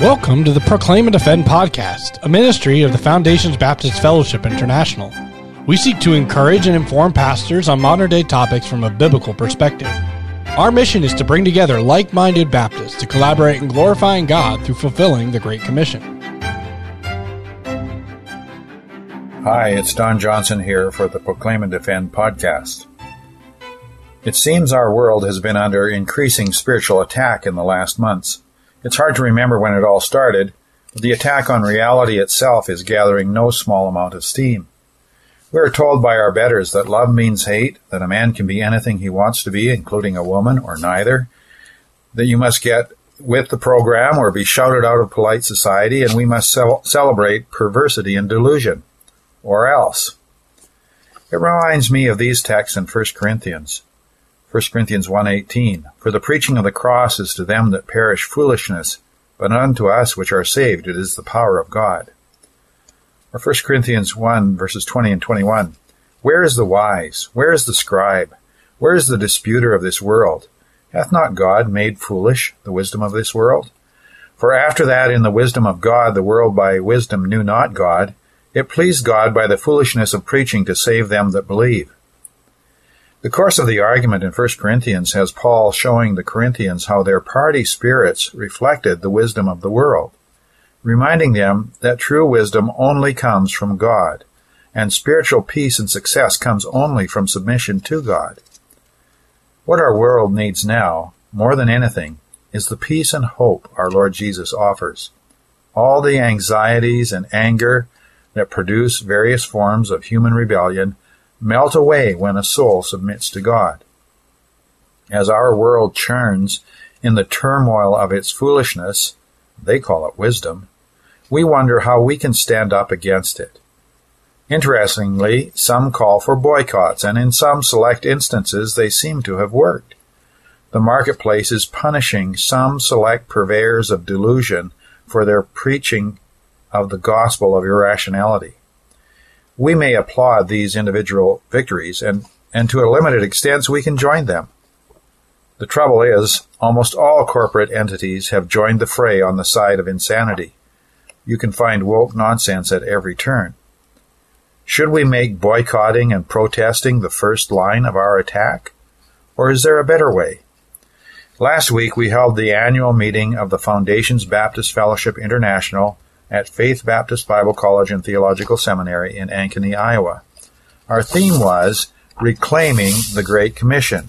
Welcome to the Proclaim and Defend podcast, a ministry of the Foundations Baptist Fellowship International. We seek to encourage and inform pastors on modern day topics from a biblical perspective. Our mission is to bring together like minded Baptists to collaborate in glorifying God through fulfilling the Great Commission. Hi, it's Don Johnson here for the Proclaim and Defend podcast. It seems our world has been under increasing spiritual attack in the last months. It's hard to remember when it all started, but the attack on reality itself is gathering no small amount of steam. We are told by our betters that love means hate, that a man can be anything he wants to be, including a woman, or neither, that you must get with the program or be shouted out of polite society, and we must celebrate perversity and delusion, or else. It reminds me of these texts in 1 Corinthians. 1 Corinthians 1.18 For the preaching of the cross is to them that perish foolishness, but unto us which are saved it is the power of God. Or 1 Corinthians 1 verses 20 and 21 Where is the wise? Where is the scribe? Where is the disputer of this world? Hath not God made foolish the wisdom of this world? For after that in the wisdom of God the world by wisdom knew not God, it pleased God by the foolishness of preaching to save them that believe. The course of the argument in 1 Corinthians has Paul showing the Corinthians how their party spirits reflected the wisdom of the world, reminding them that true wisdom only comes from God, and spiritual peace and success comes only from submission to God. What our world needs now, more than anything, is the peace and hope our Lord Jesus offers. All the anxieties and anger that produce various forms of human rebellion melt away when a soul submits to God. As our world churns in the turmoil of its foolishness, they call it wisdom, we wonder how we can stand up against it. Interestingly, some call for boycotts, and in some select instances they seem to have worked. The marketplace is punishing some select purveyors of delusion for their preaching of the gospel of irrationality we may applaud these individual victories, and, and to a limited extent, we can join them. The trouble is, almost all corporate entities have joined the fray on the side of insanity. You can find woke nonsense at every turn. Should we make boycotting and protesting the first line of our attack? Or is there a better way? Last week we held the annual meeting of the Foundations Baptist Fellowship International at Faith Baptist Bible College and Theological Seminary in Ankeny, Iowa. Our theme was Reclaiming the Great Commission.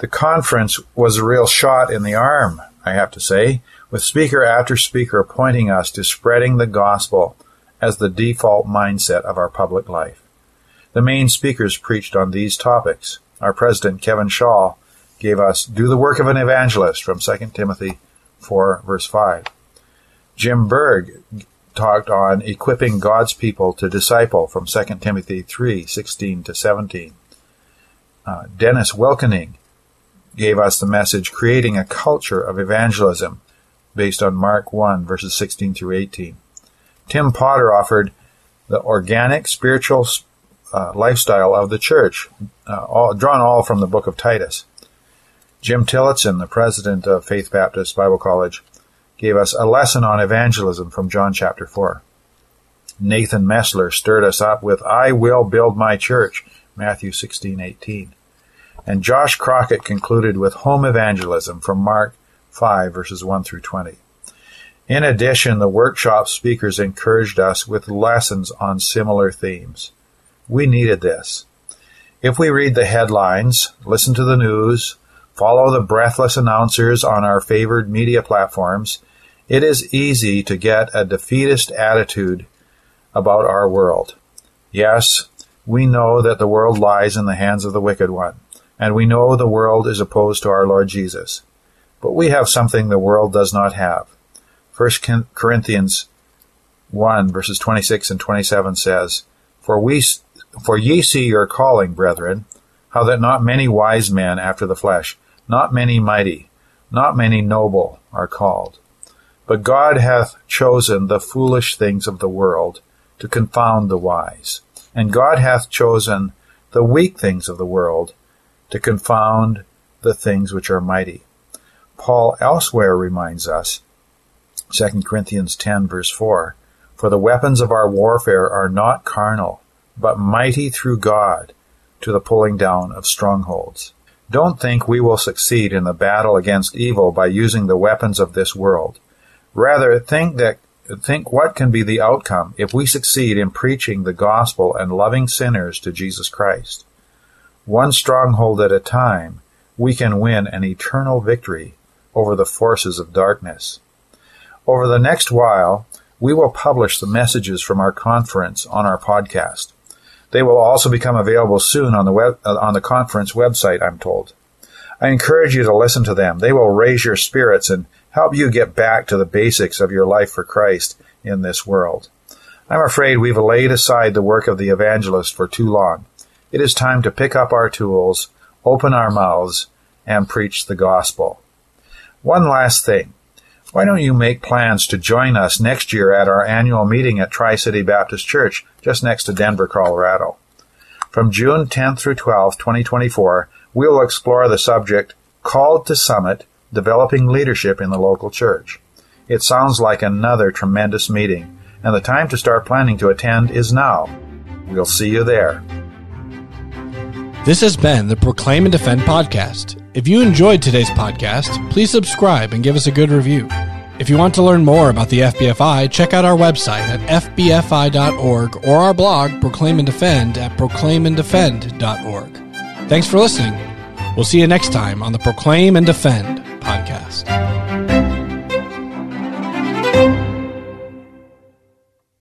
The conference was a real shot in the arm, I have to say, with speaker after speaker pointing us to spreading the gospel as the default mindset of our public life. The main speakers preached on these topics. Our president, Kevin Schaal, gave us Do the Work of an Evangelist from 2 Timothy 4, verse 5. Jim Berg talked on equipping God's people to disciple from 2 Timothy 3 16 to 17. Uh, Dennis Wilkening gave us the message creating a culture of evangelism based on Mark 1 verses 16 through 18. Tim Potter offered the organic spiritual uh, lifestyle of the church, uh, all, drawn all from the book of Titus. Jim Tillotson, the president of Faith Baptist Bible College, gave us a lesson on evangelism from John chapter 4. Nathan Messler stirred us up with I will build my church, Matthew 16:18. And Josh Crockett concluded with home evangelism from Mark 5 verses 1 through 20. In addition, the workshop speakers encouraged us with lessons on similar themes. We needed this. If we read the headlines, listen to the news, follow the breathless announcers on our favored media platforms, it is easy to get a defeatist attitude about our world. Yes, we know that the world lies in the hands of the wicked one, and we know the world is opposed to our Lord Jesus. But we have something the world does not have. 1 Corinthians 1 verses 26 and 27 says, For we, for ye see your calling, brethren, how that not many wise men after the flesh, not many mighty, not many noble are called. But God hath chosen the foolish things of the world to confound the wise. And God hath chosen the weak things of the world to confound the things which are mighty. Paul elsewhere reminds us 2 Corinthians 10 verse 4. For the weapons of our warfare are not carnal, but mighty through God to the pulling down of strongholds. Don't think we will succeed in the battle against evil by using the weapons of this world. Rather, think that think what can be the outcome if we succeed in preaching the gospel and loving sinners to Jesus Christ. One stronghold at a time, we can win an eternal victory over the forces of darkness. Over the next while, we will publish the messages from our conference on our podcast. They will also become available soon on the web, uh, on the conference website, I'm told. I encourage you to listen to them. They will raise your spirits and help you get back to the basics of your life for Christ in this world. I'm afraid we've laid aside the work of the evangelist for too long. It is time to pick up our tools, open our mouths, and preach the gospel. One last thing. Why don't you make plans to join us next year at our annual meeting at Tri City Baptist Church, just next to Denver, Colorado? From June 10th through 12th, 2024, we will explore the subject Called to Summit Developing Leadership in the Local Church. It sounds like another tremendous meeting, and the time to start planning to attend is now. We'll see you there. This has been the Proclaim and Defend podcast. If you enjoyed today's podcast, please subscribe and give us a good review. If you want to learn more about the FBFI, check out our website at fbfi.org or our blog, Proclaim and Defend, at proclaimanddefend.org. Thanks for listening. We'll see you next time on the Proclaim and Defend podcast.